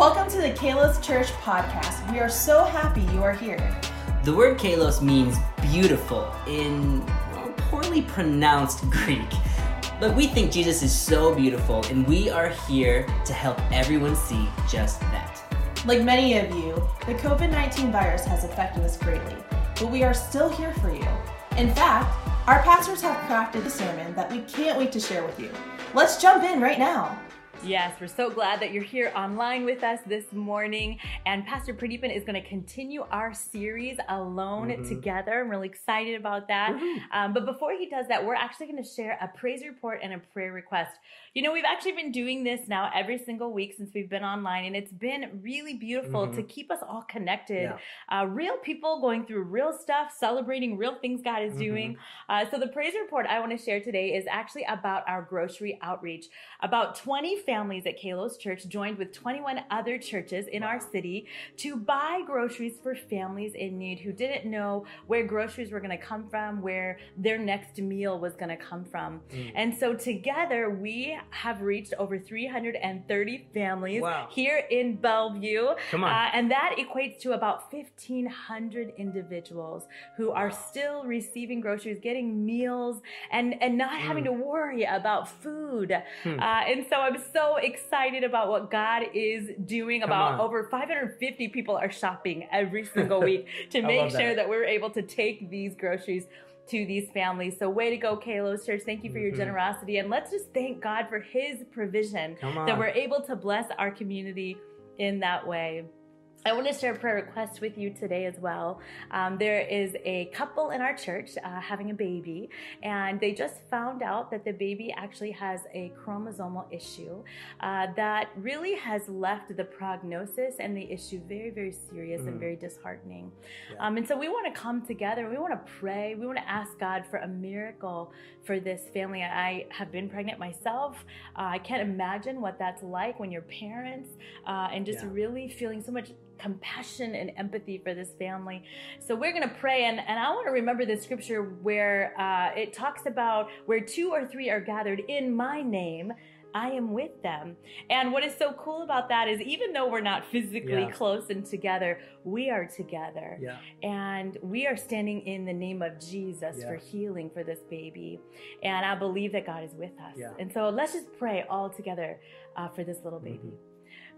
Welcome to the Kalos Church podcast. We are so happy you are here. The word kalos means beautiful in poorly pronounced Greek. But we think Jesus is so beautiful, and we are here to help everyone see just that. Like many of you, the COVID 19 virus has affected us greatly, but we are still here for you. In fact, our pastors have crafted a sermon that we can't wait to share with you. Let's jump in right now. Yes, we're so glad that you're here online with us this morning. And Pastor Pradeepan is going to continue our series Alone mm-hmm. Together. I'm really excited about that. Um, but before he does that, we're actually going to share a praise report and a prayer request. You know, we've actually been doing this now every single week since we've been online, and it's been really beautiful mm-hmm. to keep us all connected. Yeah. Uh, real people going through real stuff, celebrating real things God is mm-hmm. doing. Uh, so, the praise report I want to share today is actually about our grocery outreach. About 20 families at Kalos Church joined with 21 other churches in our city to buy groceries for families in need who didn't know where groceries were going to come from, where their next meal was going to come from. Mm. And so, together, we have reached over 330 families wow. here in Bellevue. Come on. Uh, and that equates to about 1,500 individuals who are still receiving groceries, getting meals, and, and not mm. having to worry about food. Hmm. Uh, and so I'm so excited about what God is doing. Come about on. over 550 people are shopping every single week to make sure that. that we're able to take these groceries to these families. So, way to go, Kalos Church. Thank you for your mm-hmm. generosity. And let's just thank God for His provision that we're able to bless our community in that way. I want to share a prayer request with you today as well. Um, there is a couple in our church uh, having a baby, and they just found out that the baby actually has a chromosomal issue uh, that really has left the prognosis and the issue very, very serious mm. and very disheartening. Yeah. Um, and so we want to come together. We want to pray. We want to ask God for a miracle for this family. I have been pregnant myself. Uh, I can't imagine what that's like when you're parents uh, and just yeah. really feeling so much compassion and empathy for this family. So we're going to pray. And, and I want to remember the scripture where uh, it talks about where two or three are gathered in my name. I am with them. And what is so cool about that is even though we're not physically yeah. close and together, we are together. Yeah. And we are standing in the name of Jesus yeah. for healing for this baby. And I believe that God is with us. And so let's just pray all together uh, for this little baby. Mm-hmm.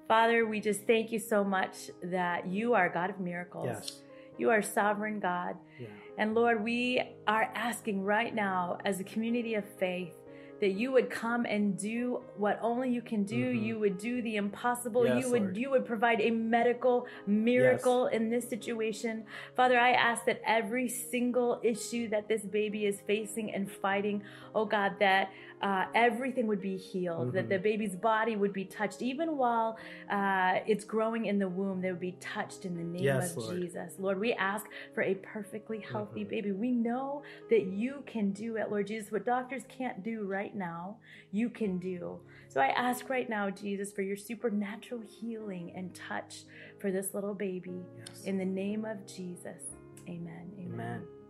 Father, we just thank you so much that you are God of miracles. Yes. You are sovereign God. Yeah. And Lord, we are asking right now, as a community of faith, that you would come and do what only you can do. Mm-hmm. You would do the impossible. Yes, you would Lord. you would provide a medical miracle yes. in this situation. Father, I ask that every single issue that this baby is facing and fighting, oh God, that uh, everything would be healed, mm-hmm. that the baby's body would be touched, even while uh, it's growing in the womb, they would be touched in the name yes, of Lord. Jesus. Lord, we ask for a perfectly healthy mm-hmm. baby. We know that you can do it, Lord Jesus. What doctors can't do right now, you can do. So I ask right now, Jesus, for your supernatural healing and touch for this little baby. Yes. In the name of Jesus. Amen. Amen. Amen.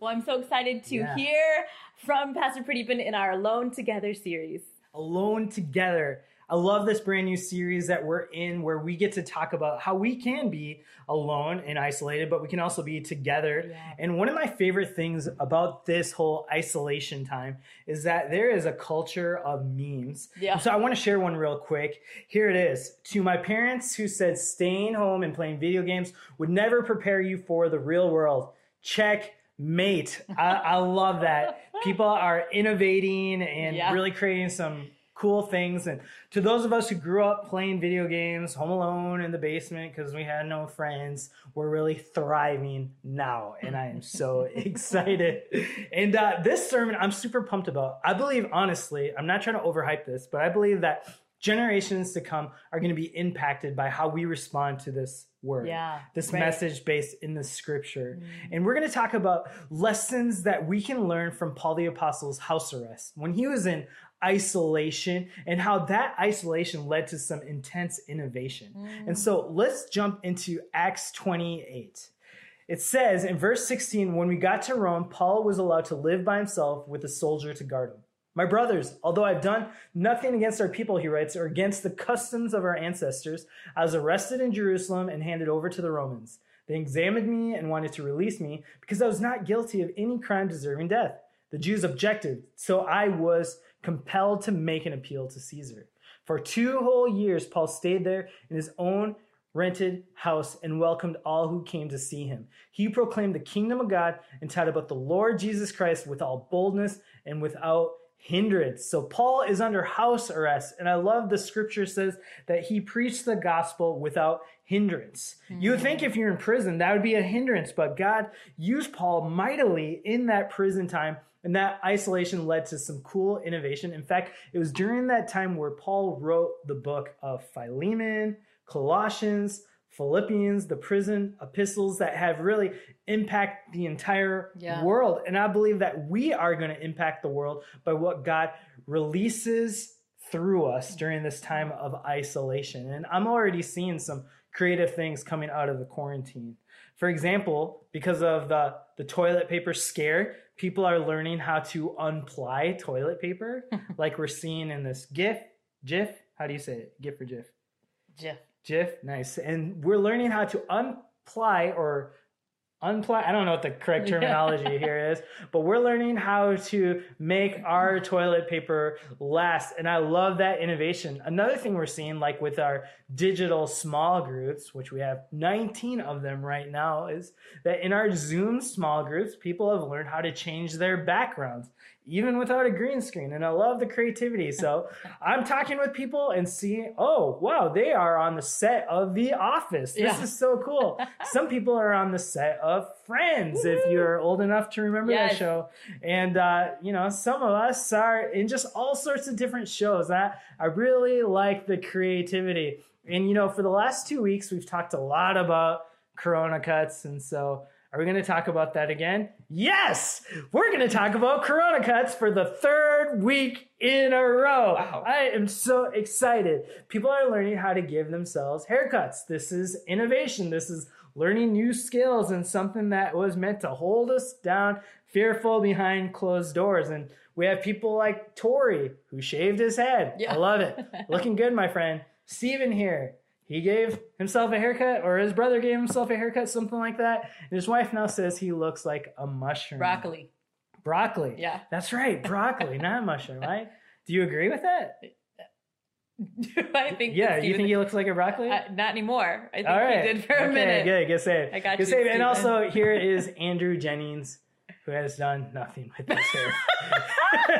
Well, I'm so excited to yeah. hear from Pastor Pradeepan in our Alone Together series. Alone Together. I love this brand new series that we're in where we get to talk about how we can be alone and isolated, but we can also be together. Yeah. And one of my favorite things about this whole isolation time is that there is a culture of memes. Yeah. So I want to share one real quick. Here it is. To my parents who said staying home and playing video games would never prepare you for the real world. Check mate. I, I love that. People are innovating and yeah. really creating some cool things. And to those of us who grew up playing video games, home alone in the basement because we had no friends, we're really thriving now. And I am so excited. And uh, this sermon, I'm super pumped about. I believe, honestly, I'm not trying to overhype this, but I believe that generations to come are going to be impacted by how we respond to this word, yeah, this right. message based in the scripture. Mm-hmm. And we're going to talk about lessons that we can learn from Paul the Apostle's house arrest when he was in isolation and how that isolation led to some intense innovation. Mm. And so let's jump into Acts 28. It says in verse 16, when we got to Rome, Paul was allowed to live by himself with a soldier to guard him. My brothers, although I've done nothing against our people, he writes, or against the customs of our ancestors, I was arrested in Jerusalem and handed over to the Romans. They examined me and wanted to release me because I was not guilty of any crime deserving death. The Jews objected, so I was compelled to make an appeal to Caesar. For two whole years, Paul stayed there in his own rented house and welcomed all who came to see him. He proclaimed the kingdom of God and taught about the Lord Jesus Christ with all boldness and without hindrance. So Paul is under house arrest, and I love the scripture says that he preached the gospel without hindrance. Mm-hmm. You would think if you're in prison, that would be a hindrance, but God used Paul mightily in that prison time. And that isolation led to some cool innovation. In fact, it was during that time where Paul wrote the book of Philemon, Colossians, Philippians, the prison epistles that have really impact the entire yeah. world. And I believe that we are going to impact the world by what God releases through us during this time of isolation. And I'm already seeing some creative things coming out of the quarantine. For example, because of the, the toilet paper scare, people are learning how to unply toilet paper, like we're seeing in this GIF. GIF? How do you say it? GIF or GIF? GIF. GIF, nice. And we're learning how to unply or unply. I don't know what the correct terminology here is, but we're learning how to make our toilet paper last. And I love that innovation. Another thing we're seeing, like with our digital small groups, which we have 19 of them right now, is that in our Zoom small groups, people have learned how to change their backgrounds even without a green screen. And I love the creativity. So I'm talking with people and seeing, oh, wow, they are on the set of The Office. This yeah. is so cool. Some people are on the set of Friends, Woo! if you're old enough to remember yes. that show. And, uh, you know, some of us are in just all sorts of different shows. I, I really like the creativity. And, you know, for the last two weeks, we've talked a lot about Corona cuts. And so, are we going to talk about that again? Yes! We're going to talk about Corona cuts for the third week in a row. Wow. I am so excited. People are learning how to give themselves haircuts. This is innovation. This is learning new skills and something that was meant to hold us down, fearful behind closed doors. And we have people like Tori, who shaved his head. Yeah. I love it. Looking good, my friend. Steven here he gave himself a haircut, or his brother gave himself a haircut, something like that. And his wife now says he looks like a mushroom. Broccoli. Broccoli. Yeah. That's right. Broccoli, not mushroom, right? Do you agree with that? Do I think? Yeah, you think he looks like a broccoli? Uh, not anymore. I think All right. he did for a okay, minute. Good, good save. I got good you. Save. And also, here is Andrew Jennings, who has done nothing with his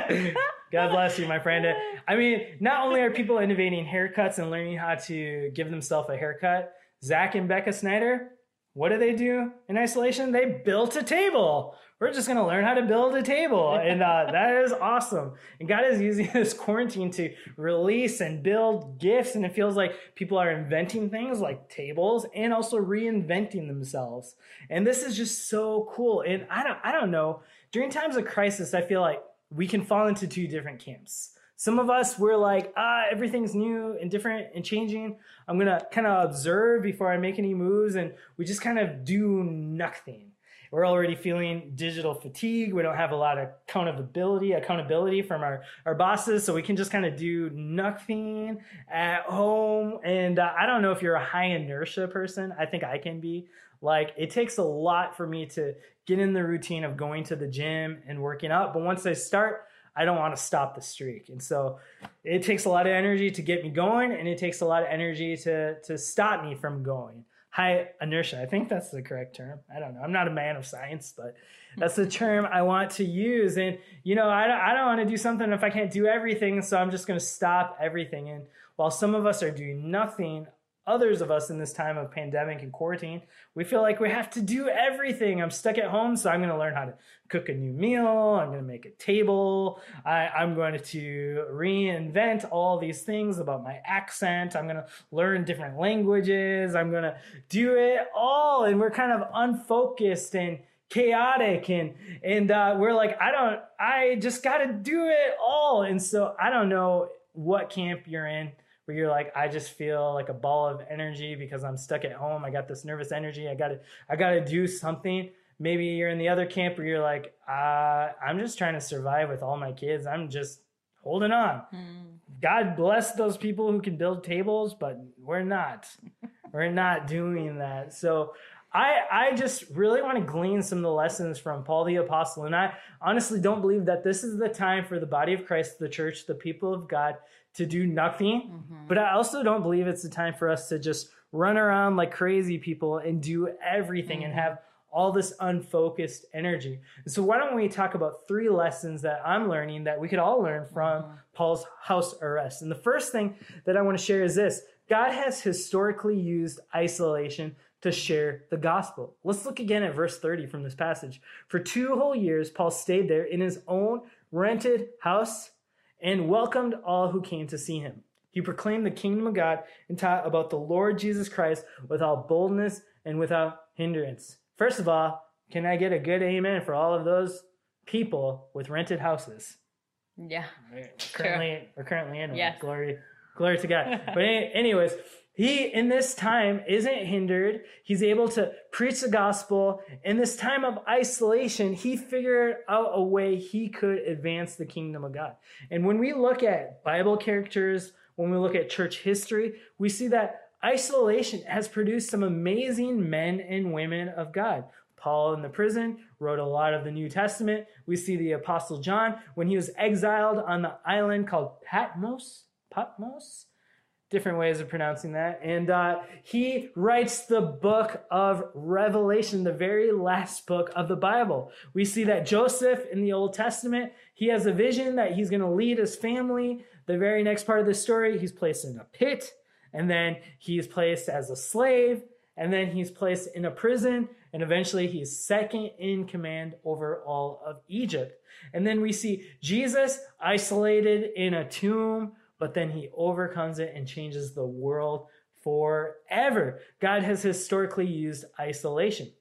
hair. God bless you, my friend. I mean, not only are people innovating haircuts and learning how to give themselves a haircut, Zach and Becca Snyder, what do they do in isolation? They built a table. We're just going to learn how to build a table. And uh, that is awesome. And God is using this quarantine to release and build gifts. And it feels like people are inventing things like tables and also reinventing themselves. And this is just so cool. And I don't, I don't know. During times of crisis, I feel like we can fall into two different camps. Some of us, we're like, ah, everything's new and different and changing. I'm to kind of observe before I make any moves. And we just kind of do nothing. We're already feeling digital fatigue. We don't have a lot of accountability, accountability from our, our bosses. So we can just kind of do nothing at home. And uh, I don't know if you're a high inertia person. I think I can be. Like, it takes a lot for me to get in the routine of going to the gym and working out. But once I start, I don't want to stop the streak. And so it takes a lot of energy to get me going and it takes a lot of energy to to stop me from going. High inertia. I think that's the correct term. I don't know. I'm not a man of science, but that's the term I want to use. And, you know, I don't, I don't want to do something if I can't do everything. So I'm just going to stop everything. And while some of us are doing nothing, others of us in this time of pandemic and quarantine, we feel like we have to do everything. I'm stuck at home, so I'm going to learn how to cook a new meal. I'm going to make a table. I, am going to reinvent all these things about my accent. I'm going to learn different languages. I'm going to do it all. And we're kind of unfocused and chaotic and and uh, we're like i don't i just got to do it all and so i don't know what camp you're in where you're like, I just feel like a ball of energy because I'm stuck at home. I got this nervous energy. I got to, I got to do something. Maybe you're in the other camp where you're like, uh, I'm just trying to survive with all my kids. I'm just holding on. Mm. God bless those people who can build tables, but we're not. we're not doing that. So I I just really want to glean some of the lessons from Paul the apostle and I honestly don't believe that this is the time for the body of Christ, the church, the people of God to do nothing. Mm-hmm. But I also don't believe it's the time for us to just run around like crazy people and do everything and have all this unfocused energy. And so why don't we talk about three lessons that I'm learning that we could all learn from Paul's house arrest. And the first thing that I want to share is this. God has historically used isolation to share the gospel. Let's look again at verse 30 from this passage. For two whole years, Paul stayed there in his own rented house and welcomed all who came to see him. He proclaimed the kingdom of God and taught about the Lord Jesus Christ without boldness and without hindrance. First of all, can I get a good amen for all of those people with rented houses? Yeah. We're currently, we're currently in one. Yes. Glory, glory to God. but anyways, he in this time isn't hindered. He's able to preach the gospel. In this time of isolation, he figured out a way he could advance the kingdom of God. And when we look at Bible characters, when we look at church history, we see that isolation has produced some amazing men and women of God. Paul in the prison wrote a lot of the New Testament. We see the Apostle John when he was exiled on the island called Patmos. Patmos? Different ways of pronouncing that. And uh, he writes the book of Revelation, the very last book of the Bible. We see that Joseph in the Old Testament, he has a vision that he's going to lead his family. The very next part of the story, he's placed in a pit, and then he's placed as a slave, and then he's placed in a prison, and eventually he's second in command over all of Egypt. And then we see Jesus isolated in a tomb, but then he overcomes it and changes the world forever. God has historically used isolation.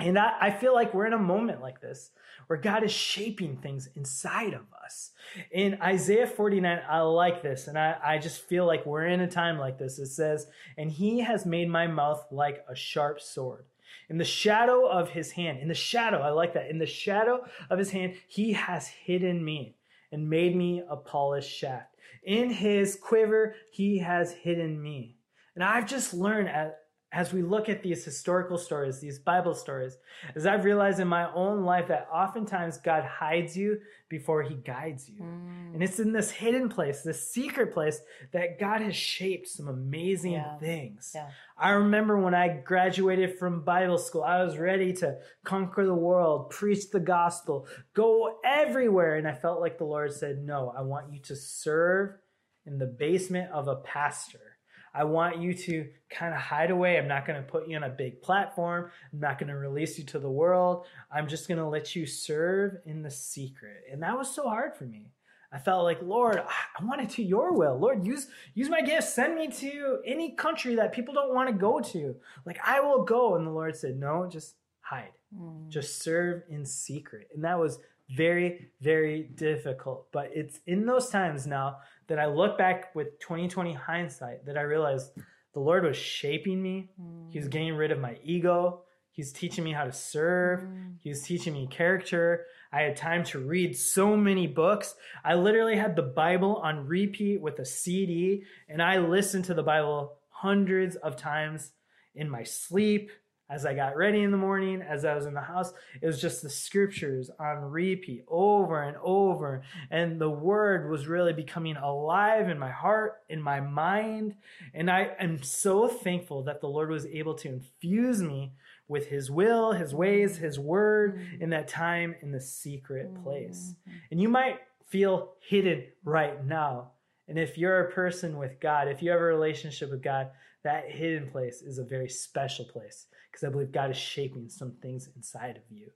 And I, I feel like we're in a moment like this where God is shaping things inside of us. In Isaiah 49, I like this, and I, I just feel like we're in a time like this. It says, And he has made my mouth like a sharp sword. In the shadow of his hand, in the shadow, I like that. In the shadow of his hand, he has hidden me and made me a polished shaft. In his quiver, he has hidden me. And I've just learned at, as we look at these historical stories, these Bible stories, as I've realized in my own life that oftentimes God hides you before he guides you. Mm. And it's in this hidden place, this secret place, that God has shaped some amazing Yeah. things. Yeah. I remember when I graduated from Bible school, I was ready to conquer the world, preach the gospel, go everywhere. And I felt like the Lord said, No, I want you to serve in the basement of a pastor. I want you to kind of hide away. I'm not going to put you on a big platform. I'm not going to release you to the world. I'm just going to let you serve in the secret. And that was so hard for me. I felt like, Lord, I want to do your will. Lord, use use my gifts. Send me to any country that people don't want to go to. Like I will go. And the Lord said, No, just hide. Mm. Just serve in secret. And that was very, very difficult. But it's in those times now that I look back with 2020 hindsight that I realized the Lord was shaping me. He was mm. getting rid of my ego. He's teaching me how to serve. Mm. He was teaching me character. I had time to read so many books. I literally had the Bible on repeat with a CD, and I listened to the Bible hundreds of times in my sleep, as I got ready in the morning, as I was in the house. It was just the scriptures on repeat over and over. And the word was really becoming alive in my heart, in my mind. And I am so thankful that the Lord was able to infuse me with his will, his ways, his word in that time in the secret place. And you might feel hidden right now. And if you're a person with God, if you have a relationship with God, that hidden place is a very special place because I believe God is shaping some things inside of you.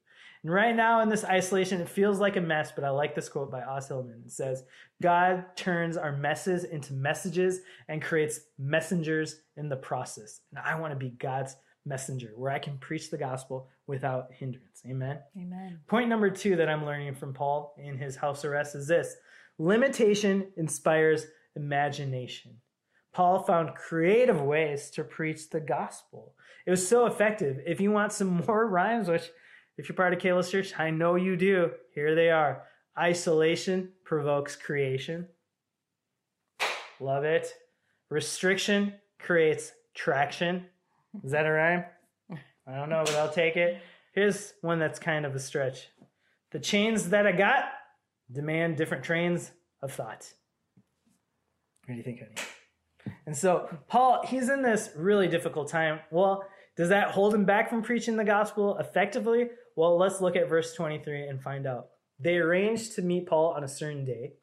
And right now in this isolation, it feels like a mess, but I like this quote by Os Hillman. It says, God turns our messes into messages and creates messengers in the process. And I want to be God's messenger where I can preach the gospel without hindrance. Amen. Amen. Point number two that I'm learning from Paul in his house arrest is this limitation inspires imagination. Paul found creative ways to preach the gospel. It was so effective. If you want some more rhymes, which if you're part of Kalos Church, I know you do, here they are. Isolation provokes creation. Love it. Restriction creates traction. Is that a rhyme? I don't know, but I'll take it. Here's one that's kind of a stretch. The chains that I got demand different trains of thought. What do you think, honey? And so, Paul, he's in this really difficult time. Well, does that hold him back from preaching the gospel effectively? Well, let's look at verse 23 and find out. They arranged to meet Paul on a certain day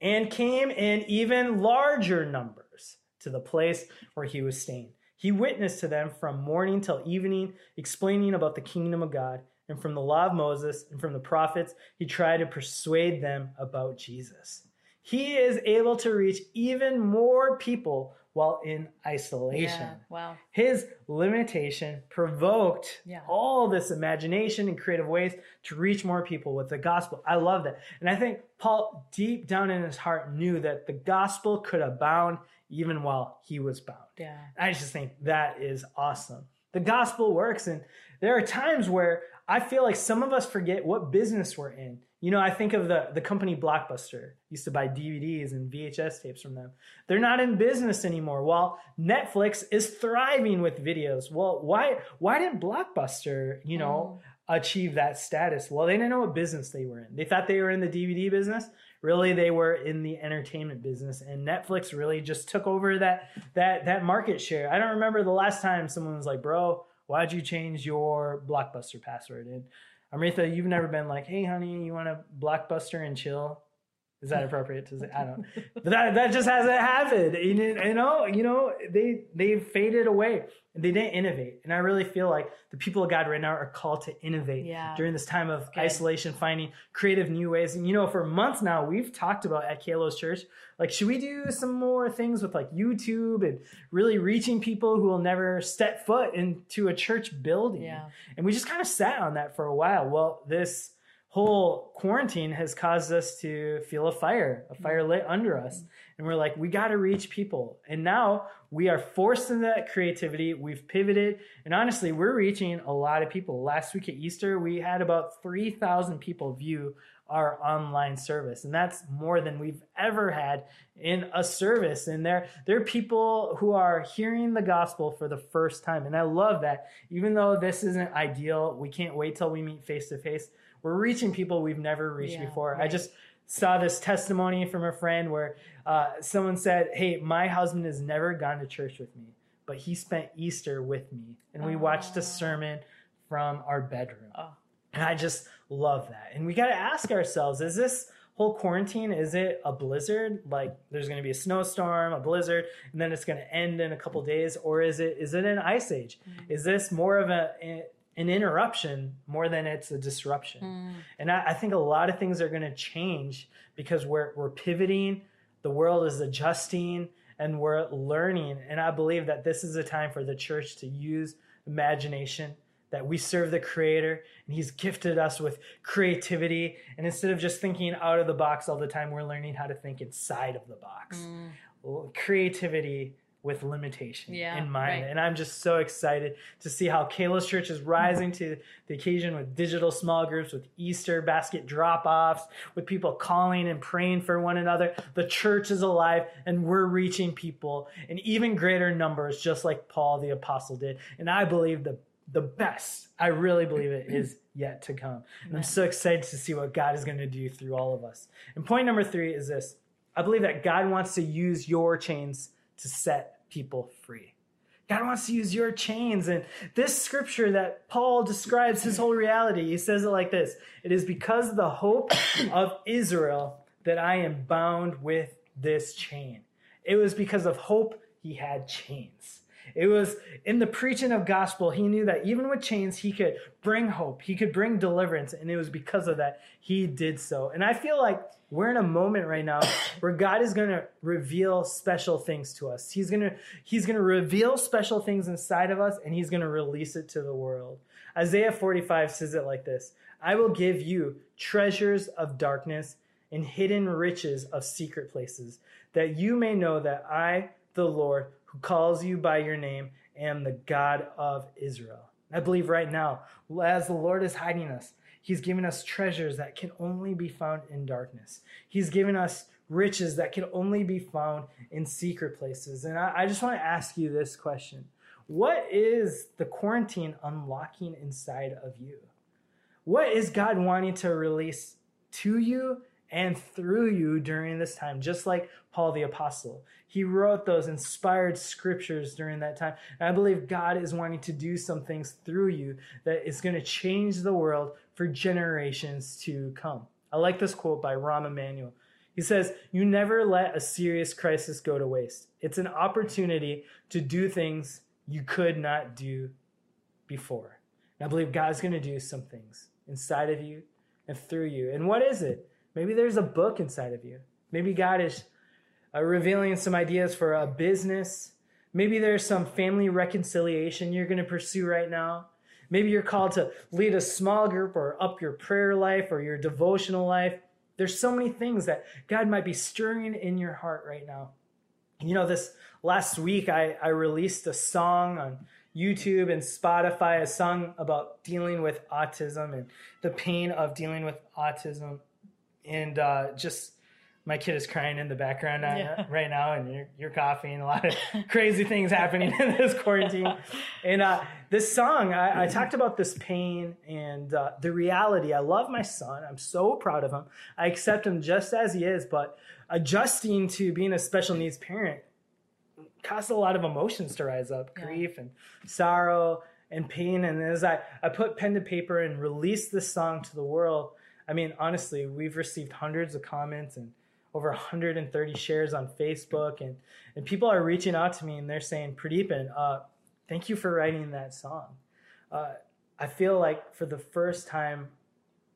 and came in even larger numbers to the place where he was staying. He witnessed to them from morning till evening, explaining about the kingdom of God. And from the law of Moses and from the prophets, he tried to persuade them about Jesus. He is able to reach even more people while in isolation. Yeah. Wow. His limitation provoked Yeah. all this imagination and creative ways to reach more people with the gospel. I love that. And I think Paul, deep down in his heart, knew that the gospel could abound even while he was bound. Yeah. I just think that is awesome. The gospel works, and there are times where I feel like some of us forget what business we're in. You know, I think of the the company Blockbuster. Used to buy DVDs and VHS tapes from them. They're not in business anymore. While Netflix is thriving with videos. Well, why why didn't Blockbuster, you know, mm. achieve that status? Well, they didn't know what business they were in. They thought they were in the DVD business. Really, they were in the entertainment business, and Netflix really just took over that that that market share. I don't remember the last time someone was like, "Bro, why'd you change your Blockbuster password?" And Amrita, you've never been like, "Hey, honey, you want to Blockbuster and chill?" Is that appropriate to say? I don't. But that that just hasn't happened. You know, you know, you know, they they faded away. And they didn't innovate. And I really feel like the people of God right now are called to innovate Yeah. during this time of Good. isolation, finding creative new ways. And you know, for months now, we've talked about at Kalos Church, like, should we do some more things with like YouTube and really reaching people who will never step foot into a church building? Yeah. And we just kind of sat on that for a while. Well, this whole quarantine has caused us to feel a fire, a mm-hmm. fire lit under us. And we're like, we got to reach people. And now we are forced into that creativity. We've pivoted. And honestly, we're reaching a lot of people. Last week at Easter, we had about 3,000 people view our online service. And that's more than we've ever had in a service. And there, there are people who are hearing the gospel for the first time. And I love that. Even though this isn't ideal, we can't wait till we meet face to face. We're reaching people we've never reached Yeah, before. I just saw this testimony from a friend where uh, someone said, Hey, my husband has never gone to church with me, but he spent Easter with me. And we watched Oh. a ah. sermon from our bedroom. Oh. And I just love that. And we got to ask ourselves is this whole quarantine, is it a blizzard? Like there's going to be a snowstorm, a blizzard, and then it's going to end in a couple days? Or is it is it an ice age? Mm. Is this more of a, eh, an interruption more than it's a disruption? Mm. And I, I think a lot of things are going to change because we're, we're pivoting, the world is adjusting, and we're learning. And I believe that this is a time for the church to use imagination, that we serve the Creator, and He's gifted us with creativity. And instead of just thinking out of the box all the time, we're learning how to think inside of the box. Mm. Creativity with limitation Yeah, in mind. right. And I'm just so excited to see how Kalos Church is rising to the occasion with digital small groups, with Easter basket drop offs, with people calling and praying for one another. The church is alive and we're reaching people in even greater numbers, just like Paul the Apostle did. And I believe the the best, I really believe it is yet to come. And I'm so excited to see what God is going to do through all of us. And point number three is this I believe that God wants to use your chains to set people free. God wants to use your chains. And this scripture that Paul describes his whole reality, he says it like this It is because of the hope of Israel that I am bound with this chain. It was because of hope he had chains. It was in the preaching of gospel, he knew that even with chains, he could bring hope, he could bring deliverance. And it was because of that he did so. And I feel like we're in a moment right now where God is going to reveal special things to us. He's going to he's going to reveal special things inside of us and he's going to release it to the world. Isaiah 45 says it like this. I will give you treasures of darkness and hidden riches of secret places that you may know that I the Lord who calls you by your name am the God of Israel. I believe right now as the Lord is hiding us He's given us treasures that can only be found in darkness. He's given us riches that can only be found in secret places. And I, I just want to ask you this question What is the quarantine unlocking inside of you? What is God wanting to release to you and through you during this time, just like Paul the Apostle. He wrote those inspired scriptures during that time. And I believe God is wanting to do some things through you that is going to change the world for generations to come. I like this quote by Rahm Emanuel. He says, You never let a serious crisis go to waste. It's an opportunity to do things you could not do before. And I believe God's going to do some things inside of you and through you. And what is it? Maybe there's a book inside of you. Maybe God is uh, revealing some ideas for a business. Maybe there's some family reconciliation you're going to pursue right now. Maybe you're called to lead a small group or up your prayer life or your devotional life. There's so many things that God might be stirring in your heart right now. You know, this last week I, I released a song on YouTube and Spotify, a song about dealing with autism and the pain of dealing with autism and uh, just my kid is crying in the background yeah. right now, and you're, you're coughing. A lot of crazy things happening in this quarantine. And uh, this song, I, I, talked about this pain and uh, the reality. I love my son. I'm so proud of him. I accept him just as he is, but adjusting to being a special needs parent caused a lot of emotions to rise up yeah. grief and sorrow and pain. And as I, I put pen to paper and released this song to the world, I mean, honestly, we've received hundreds of comments and over 130 shares on Facebook, and and people are reaching out to me and they're saying, Pradeepan, uh, thank you for writing that song. Uh, I feel like for the first time,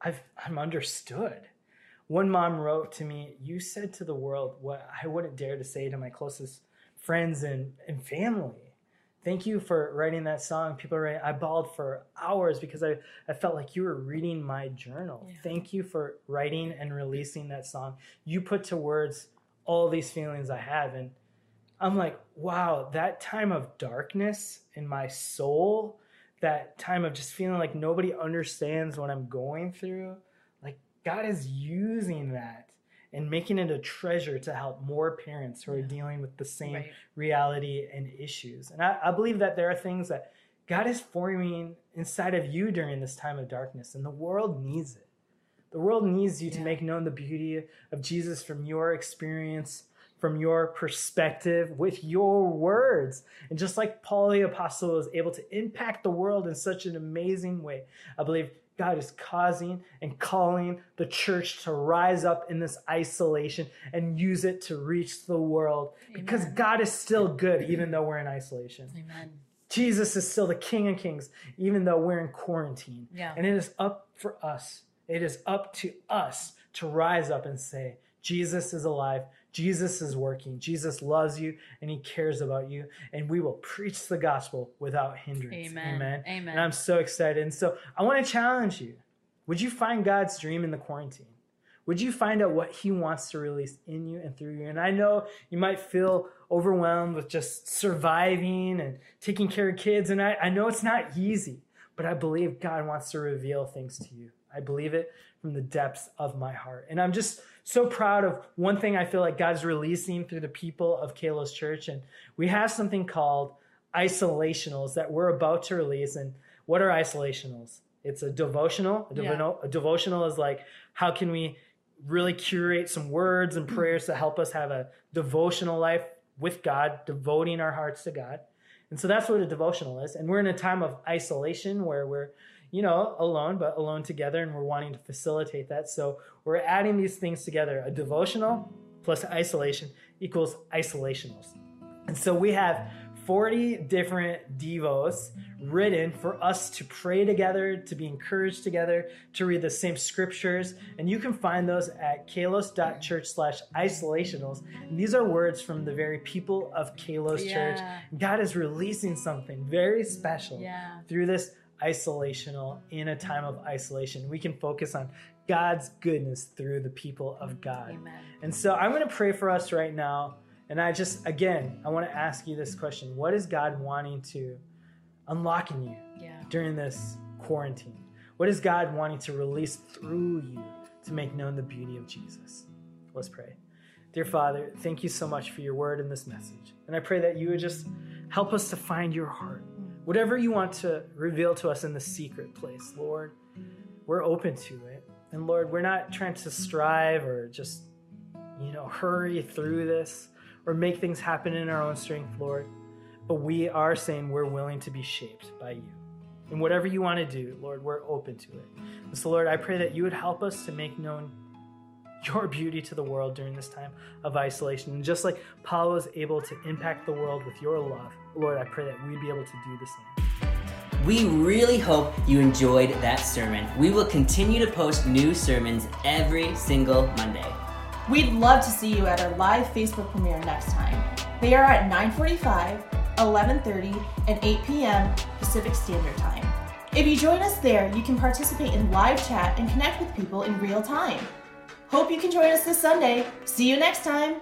I've I'm understood. One mom wrote to me, "You said to the world what I wouldn't dare to say to my closest friends and, and family." Thank you for writing that song. People are writing, I bawled for hours because I, I felt like you were reading my journal. Yeah. Thank you for writing and releasing that song. You put to words all these feelings I have. And I'm like, wow, that time of darkness in my soul, that time of just feeling like nobody understands what I'm going through, like God is using that and making it a treasure to help more parents who are dealing with the same right. reality and issues. And I, I believe that there are things that God is forming inside of you during this time of darkness, and the world needs it. The world needs you yeah. to make known the beauty of Jesus from your experience, from your perspective, with your words. And just like Paul the Apostle was able to impact the world in such an amazing way, I believe God is causing and calling the church to rise up in this isolation and use it to reach the world Amen. because God is still good even though we're in isolation. Amen. Jesus is still the King of Kings even though we're in quarantine. Yeah. And it is up for us. It is up to us to rise up and say, Jesus is alive. Jesus is working. Jesus loves you and he cares about you. And we will preach the gospel without hindrance. Amen. Amen. Amen. And I'm so excited. And so I want to challenge you. Would you find God's dream in the quarantine? Would you find out what he wants to release in you and through you? And I know you might feel overwhelmed with just surviving and taking care of kids. And I, I know it's not easy, but I believe God wants to reveal things to you. I believe it from the depths of my heart. And I'm just so proud of one thing I feel like God's releasing through the people of Kalos Church. And we have something called isolationals that we're about to release. And what are isolationals? It's a devotional. A, devo- yeah. a devotional is like, how can we really curate some words and prayers to help us have a devotional life with God, devoting our hearts to God. And so that's what a devotional is. And we're in a time of isolation where we're you know, alone, but alone together, and we're wanting to facilitate that. So we're adding these things together. A devotional plus isolation equals isolationals. And so we have 40 different devos written for us to pray together, to be encouraged together, to read the same scriptures. And you can find those at kalos.church slash isolationals. And these are words from the very people of Kalos yeah. Church. God is releasing something very special yeah. through this isolational in a time of isolation. We can focus on God's goodness through the people of God. Amen. And so I'm going to pray for us right now. And I just, again, I want to ask you this question What is God wanting to unlock in you yeah. during this quarantine? What is God wanting to release through you to make known the beauty of Jesus? Let's pray. Dear Father, thank you so much for your word and this message. And I pray that you would just help us to find your heart. Whatever you want to reveal to us in the secret place, Lord, we're open to it. And Lord, we're not trying to strive or just, you know, hurry through this or make things happen in our own strength, Lord. But we are saying we're willing to be shaped by you. And whatever you want to do, Lord, we're open to it. And so, Lord, I pray that you would help us to make known your beauty to the world during this time of isolation. And just like Paul was able to impact the world with your love, Lord, I pray that we'd be able to do the same. We really hope you enjoyed that sermon. We will continue to post new sermons every single Monday. We'd love to see you at our live Facebook premiere next time. They are at 9:45, 11:30, and 8 p.m. Pacific Standard Time. If you join us there, you can participate in live chat and connect with people in real time. Hope you can join us this Sunday. See you next time.